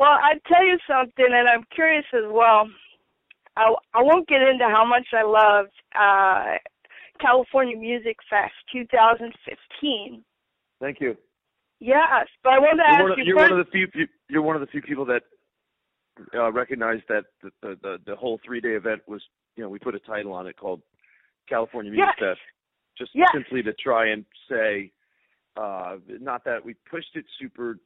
Well, I tell you something, and I'm curious as well. I I won't get into how much I loved uh, California Music Fest 2015. Thank you. Yes, but I wanted to ask you you're first. one of the few. you- You're one of the few people that uh, recognize that the, the the the whole three day event was. You know, we put a title on it called California Music Yes. Fest, just Yes. simply to try and say, uh, not that we pushed it super,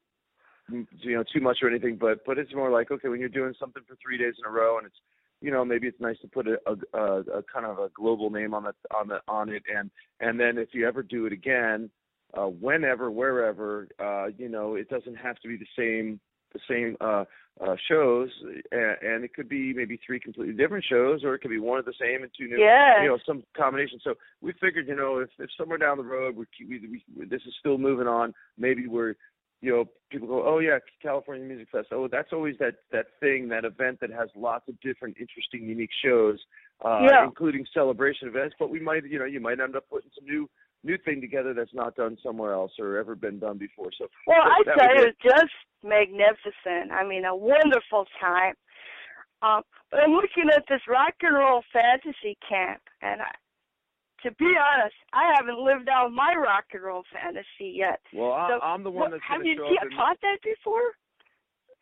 you know, too much or anything, but but it's more like okay, when you're doing something for three days in a row, and it's you know maybe it's nice to put a, a, a, a kind of a global name on the on the on it, and and then if you ever do it again, uh, whenever, wherever, uh, you know, it doesn't have to be the same the same uh, uh, shows, and, and it could be maybe three completely different shows, or it could be one of the same and two new, yeah. you know, some combination. So we figured, you know, if if somewhere down the road we, we, we this is still moving on, maybe we're you know, people go, oh yeah, California Music Fest. Oh, that's always that that thing, that event that has lots of different, interesting, unique shows, uh, Yeah. including celebration events. But we might, you know, you might end up putting some new new thing together that's not done somewhere else or ever been done before. So Well, that- I that tell was it's just magnificent. I mean, a wonderful time. Um, but I'm looking at this rock and roll fantasy camp, and I, to be honest, I haven't lived out my rock and roll fantasy yet. Well, I, So, I'm the one what- that's have going to you show see, up. And, taught that before?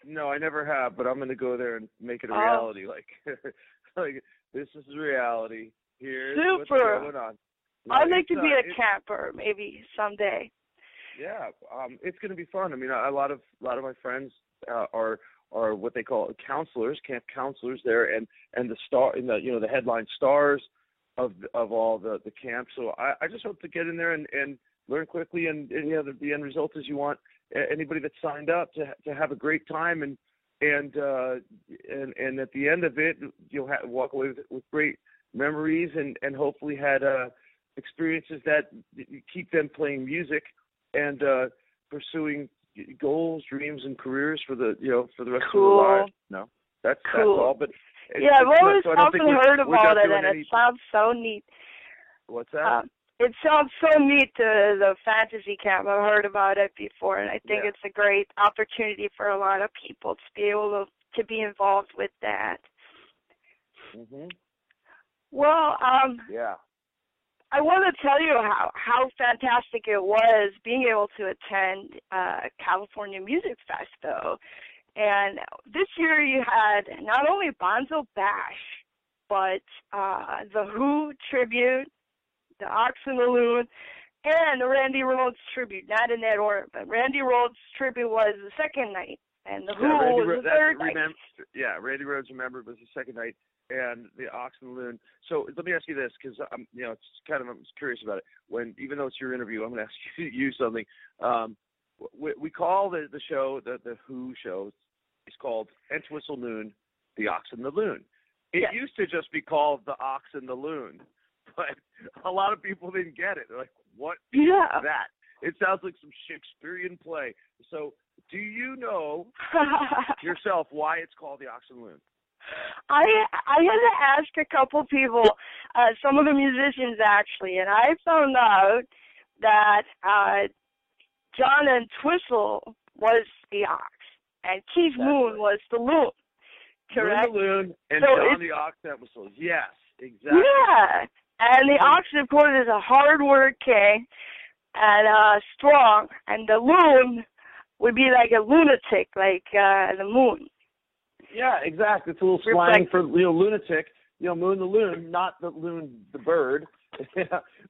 no, I never have, but I'm going to go there and make it a Oh. reality. Like, like this is reality. Here's what's Super. going on. No, I'd like to be uh, a camper maybe someday. Yeah, um, it's going to be fun. I mean, a, a lot of a lot of my friends uh, are are what they call counselors, camp counselors there, and and the star, and the you know the headline stars of of all the the camps. So I, I just hope to get in there and and learn quickly, and, and you know the, the end result is you want anybody that signed up to to have a great time and and uh and and at the end of it you'll ha- walk away with, with great memories and and hopefully had uh experiences that keep them playing music and uh pursuing goals, dreams, and careers for the you know for the rest Cool. of their lives. No, that's that's Cool. all. But yeah, I've always so I don't think often heard about it, and any- it sounds so neat. What's that? Um, it sounds so neat the the fantasy camp. I've heard about it before, and I think Yeah. it's a great opportunity for a lot of people to be able to to be involved with that. hmm Well, um, Yeah. I want to tell you how how fantastic it was being able to attend uh, California Music Fest, though. And this year you had not only Bonzo Bash, but uh, the Who tribute, the Ox and the Loon, and the Randy Rhoads tribute. Not in that order, but Randy Rhoads tribute was the second night, and the Who yeah, Randy was Ro- the that- third night. remember, yeah, Randy Rhoads remembered was the second night, and the Ox and the Loon. So let me ask you this, because I'm, you know, it's kind of I'm curious about it. When even though it's your interview, I'm going to ask you, you something. Um, we, we call the the show the the Who show. It's called Entwistle Loon, the Ox and the Loon. It Yes. used to just be called the Ox and the Loon, but a lot of people didn't get it. They're like, "What Yeah. that?" It sounds like some Shakespearean play. So, do you know yourself why it's called the Ox and the Loon? I I had to ask a couple people, uh, some of the musicians actually, and I found out that uh, John and Twistle was the ox, and Keith That's Moon right. was the loon. Correct. Loon and So John the Ox that whistles. Yes, exactly. Yeah, and the ox, of course, is a hard working and uh strong, and the loon would be like a lunatic, like uh the moon. Yeah, exactly. It's a little Reflect- slang for you know lunatic. You know, moon the loon, not the loon the bird,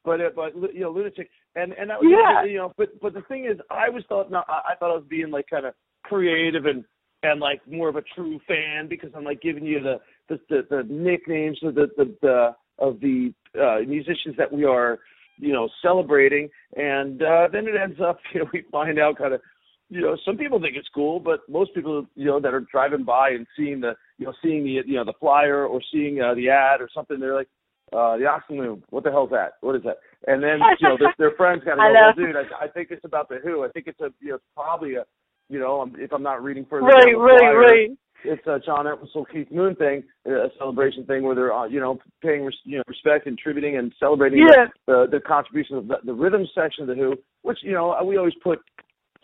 but uh, but you know lunatic. And and that was Yeah. you know. But but the thing is, I was thought no, I, I thought I was being like kind of creative and and like more of a true fan because I'm like giving you the the the, the nicknames of the the, the of the uh, musicians that we are you know celebrating, and uh, then it ends up you know we find out kind of you know, some people think it's cool, but most people, you know, that are driving by and seeing the, you know, seeing the, you know, the flyer or seeing uh, the ad or something, they're like, uh, the Oxen Loom, what the hell's that? What is that? And then, you know, their, their friends kind of go, well, dude, I, I think it's about the Who. I think it's a, you know, it's probably a, you know, if I'm not reading further Right, the right, flyer, right. it's a John Entwistle Keith Moon thing, a celebration thing where they're uh, you know paying res- you know respect and tributing and celebrating Yeah. the, the the contribution of the, the rhythm section of the Who, which you know we always put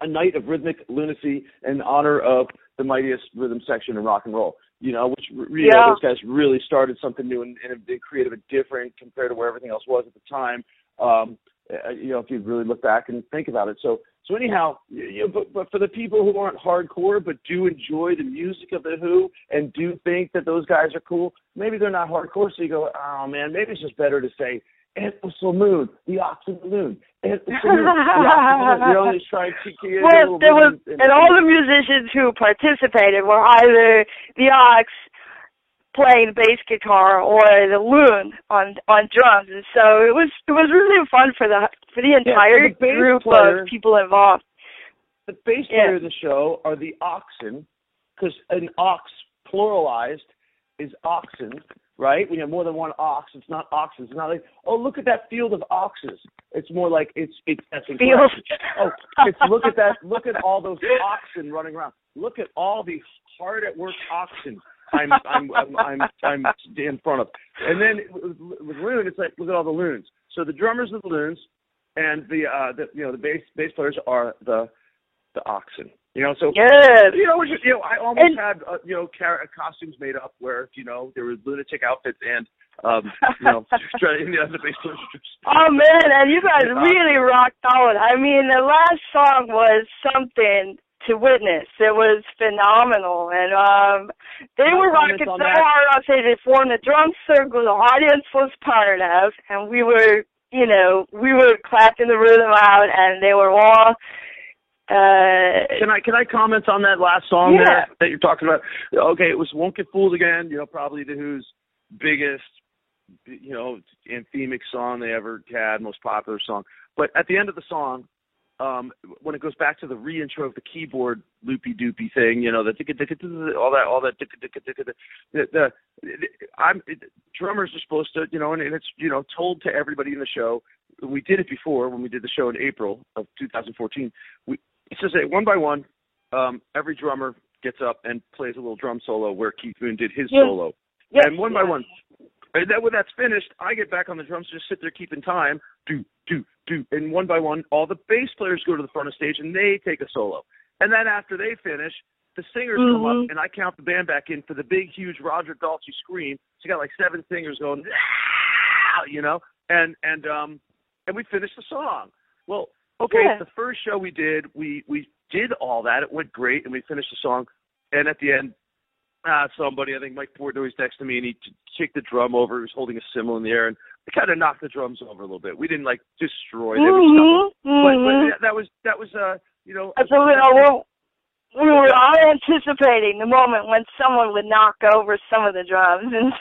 a night of rhythmic lunacy in honor of the mightiest rhythm section in rock and roll. You know, which you Yeah. know, those guys really started something new and, and they created a different compared to where everything else was at the time. Um, uh, you know, if you really look back and think about it. So, so anyhow, you know, but, but for the people who aren't hardcore but do enjoy the music of the Who and do think that those guys are cool, maybe they're not hardcore. So you go, oh man, maybe it's just better to say was moon, the ox and the moon. Was the moon, the ox and the moon. You know, just try and keep Well, there was, and all the musicians who participated were either the ox playing bass guitar or the loon on on drums, and so it was it was really fun for the for the entire the group player- of people involved. the bass Yeah. player of the show are the oxen, because an ox pluralized is oxen, right? When you have more than one ox, it's not oxes. It's not like, oh, look at that field of oxes. It's more like it's it's that's Field. Oh, it's look at that. Look at all those oxen running around. Look at all the hard at work oxen. I'm I'm I'm I'm, I'm in front of. And then with, loon, it's like look at all the loons. So the drummers are the loons, and the uh the you know the bass bass players are the the oxen. You know, so Yes. you know, is- you know, I almost And- had uh, you know car- costumes made up where you know there were lunatic outfits and um you know, try- you know the bass players. Oh man, and you guys really rocked out. I mean, the last song was something to witness. It was phenomenal, and um, they were rocking so hard. I say they formed a drum circle. The audience was part of, and we were, you know, we were clapping the rhythm out, and they were all. Uh, Can I can I comment on that last song Yeah. there that you're talking about? Okay, it was "Won't Get Fooled Again." You know, probably the Who's biggest, you know, anthemic song they ever had, most popular song. But at the end of the song, um, when it goes back to the reintro of the keyboard loopy doopy thing, you know, the all that, all that. The, the, the I'm it, drummers are supposed to, you know, and, and it's you know told to everybody in the show. We did it before when we did the show in April of 2014. We it's just a one by one. Um, every drummer gets up and plays a little drum solo where Keith Moon did his Yes. solo, yes, and one by one. And then when that's finished, I get back on the drums, just sit there keeping time, do do do, and one by one, all the bass players go to the front of stage and they take a solo. And then after they finish, the singers come up Mhm. and I count the band back in for the big, huge Roger Daltrey scream. So you got like seven singers going, you know, and and um and we finished the song. Well, okay, Yeah. the first show we did, we we did all that. It went great, and we finished the song. And at the end, uh, somebody, I think Mike Portnoy's to me, and he t- kicked the drum over. He was holding a cymbal in the air, and it kind of knocked the drums over a little bit. We didn't like destroy them, knocked Mhm, but, but that was that was uh you know so we were, we were all anticipating the moment when someone would knock over some of the drums. And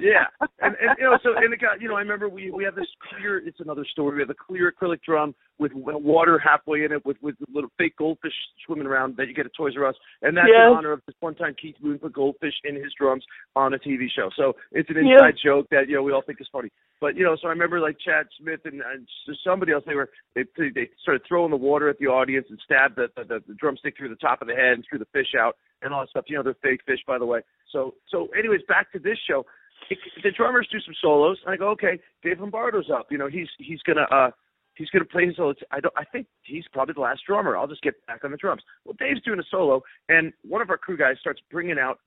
yeah, and, and you know, so and it got you know, I remember we we have this clear. It's another story. We have a clear acrylic drum with w- water halfway in it, with with little fake goldfish swimming around that you get at Toys R Us, and that's in honor of this one time Keith Moon put goldfish in his drums on a TV show. So it's an inside joke that you know we all think is funny. But you know, so I remember like Chad Smith and, and somebody else. They were they they started throwing the water at the audience and stabbed the the, the, the drumstick through the top of the head and threw the fish out and all that stuff. You know, they're fake fish, by the way. So so anyways, back to this show it, the drummers do some solos, and I go, okay, Dave Lombardo's up. You know, he's he's gonna uh he's gonna play his solo. I don't. I think he's probably the last drummer. I'll just get back on the drums. Well, Dave's doing a solo, and one of our crew guys starts bringing out.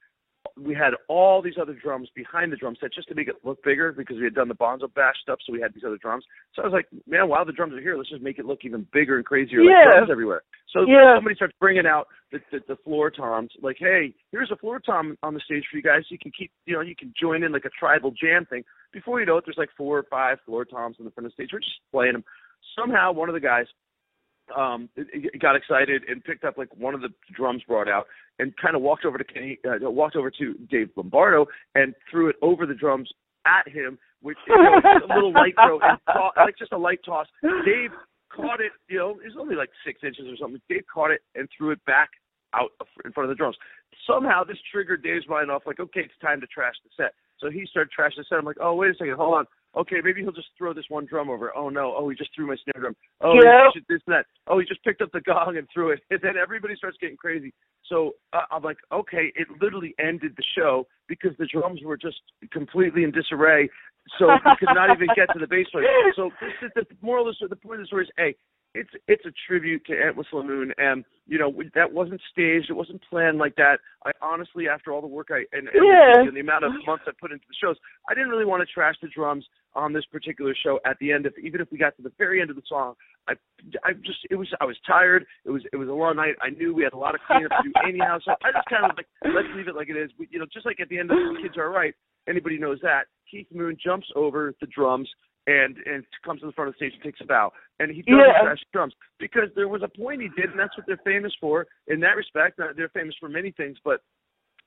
We had all these other drums behind the drum set just to make it look bigger because we had done the Bonzo Bash stuff, so we had these other drums. So I was like, man, while the drums are here, let's just make it look even bigger and crazier, Yeah. like drums everywhere. So Yeah. somebody starts bringing out the, the the floor toms, like, hey, here's a floor tom on the stage for you guys. You can keep, you know, you can join in like a tribal jam thing. Before you know it, there's like four or five floor toms in the front of the stage. We're just playing them. Somehow, one of the guys um got excited and picked up like one of the drums brought out and kind of walked over to Kenny, uh, walked over to Dave Lombardo and threw it over the drums at him, which you know, a little light throw, and to- like just a light toss. Dave caught it, you know, it was only like six inches or something. Dave caught it and threw it back out in front of the drums. Somehow this triggered Dave's mind off, like, okay, it's time to trash the set. So he started trashing the set. I'm like, oh, wait a second, hold on. Okay, maybe he'll just throw this one drum over. Oh no! Oh, he just threw my snare drum. Oh, Yeah. he this and that. Oh, he just picked up the gong and threw it. And then everybody starts getting crazy. So uh, I'm like, okay, it literally ended the show because the drums were just completely in disarray. So we could not even get to the bass player. So this is the moral of the story. The point of the story is, hey, it's it's a tribute to Entwistle Moon, and you know that wasn't staged, it wasn't planned like that. I honestly, after all the work I and, and, Yeah. and the amount of months I put into the shows, I didn't really want to trash the drums on this particular show. At the end, if even if we got to the very end of the song, I I just it was I was tired. It was it was a long night. I knew we had a lot of cleanup to do anyhow, so I just kind of like let's leave it like it is. We, you know, just like at the end of Kids Are Alright, anybody knows that Keith Moon jumps over the drums and and comes to the front of the stage and takes a bow. And he doesn't Yeah. trash drums because there was a point he did, and that's what they're famous for. In that respect, uh, they're famous for many things, but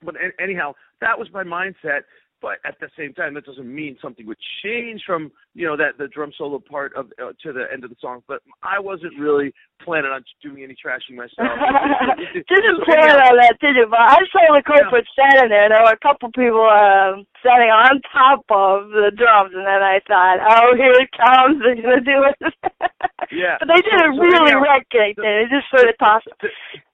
but an- anyhow, that was my mindset. But at the same time, that doesn't mean something would change from you know that the drum solo part of uh, to the end of the song. But I wasn't really planning on doing any trashing myself. Didn't plan on that, did you? But I saw the culprit standing there. And there were a couple people um, standing on top of the drums, and then I thought, "Oh, here it comes! They're gonna do it." Yeah. But they didn't So- so really anyhow, wreck. They just sort of tossed it. the,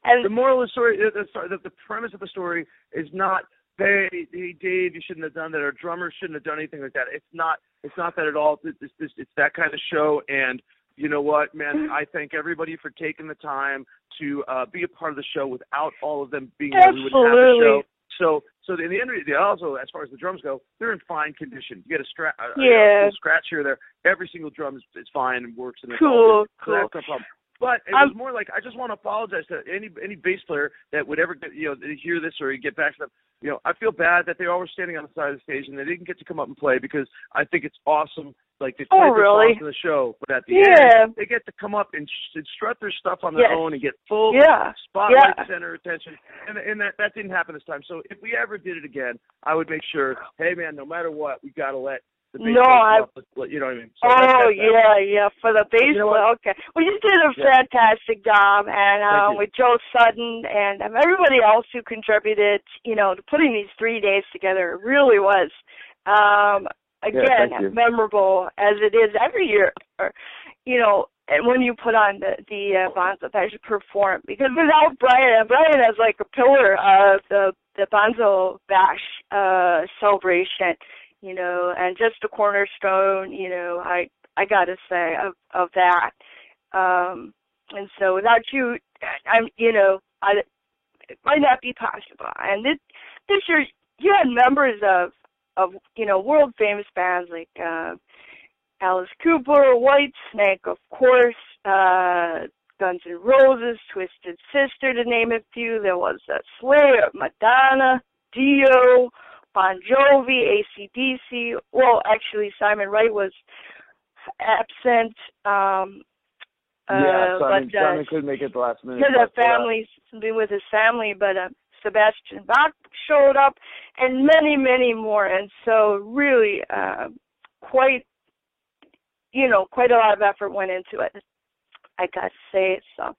And the moral of the story, the, the, the, the premise of the story is not, hey, hey, Dave, you shouldn't have done that, or drummer shouldn't have done anything like that. It's not, it's not that at all. It's, it's, it's, it's that kind of show, and you know what, man? I thank everybody for taking the time to uh, be a part of the show. Without all of them being there, we wouldn't have the show. So, so in the end, of the- also as far as the drums go, they're in fine condition. You get a, stra- a, a- a scratch here or there. Every single drum is, is fine and works, and Cool, good. So that's no problem. But it was more like I just want to apologize to any any bass player that would ever get, you know hear this or get back to them. You know, I feel bad that they all were standing on the side of the stage and they didn't get to come up and play because I think it's awesome. Like they Oh, their really? songs in the show, but at the Yeah. end they get to come up and, and strut their stuff on their Yes. own and get full Yeah. spotlight Yeah. center attention. And and that that didn't happen this time. So if we ever did it again, I would make sure, hey man, no matter what, we got to let No, I- up with- let- you know what I mean? So Oh yeah, yeah, for the bass. You know okay. Well, you did a Yeah. fantastic job, and um, with Joe Sutton and um, everybody else who contributed, you know, to putting these three days together. It really was. Um, again, you. memorable as it is every year. Or, you know, and when you put on the the uh, Bonzo Bash perform, because without Brian, and Brian is like a pillar of the the Bonzo Bash uh, celebration you know, and just a cornerstone, you know, I I gotta say of of that. Um, and so without you, I'm, you know, I it might not be possible. And this this year, you had members of of you know world famous bands like uh, Alice Cooper, White Snake, of course, uh, Guns N' Roses, Twisted Sister, to name a few. There was uh, Slayer, Madonna, Dio. Bon Jovi, ACDC. Well, actually, Simon Wright was absent. Um, yeah, uh, Simon, but uh, Simon couldn't make it the last minute. because of uh, family, something with his family. But uh, Sebastian Bach showed up, and many, many more. And so, really, uh, quite, you know, quite a lot of effort went into it. I got to say it. So,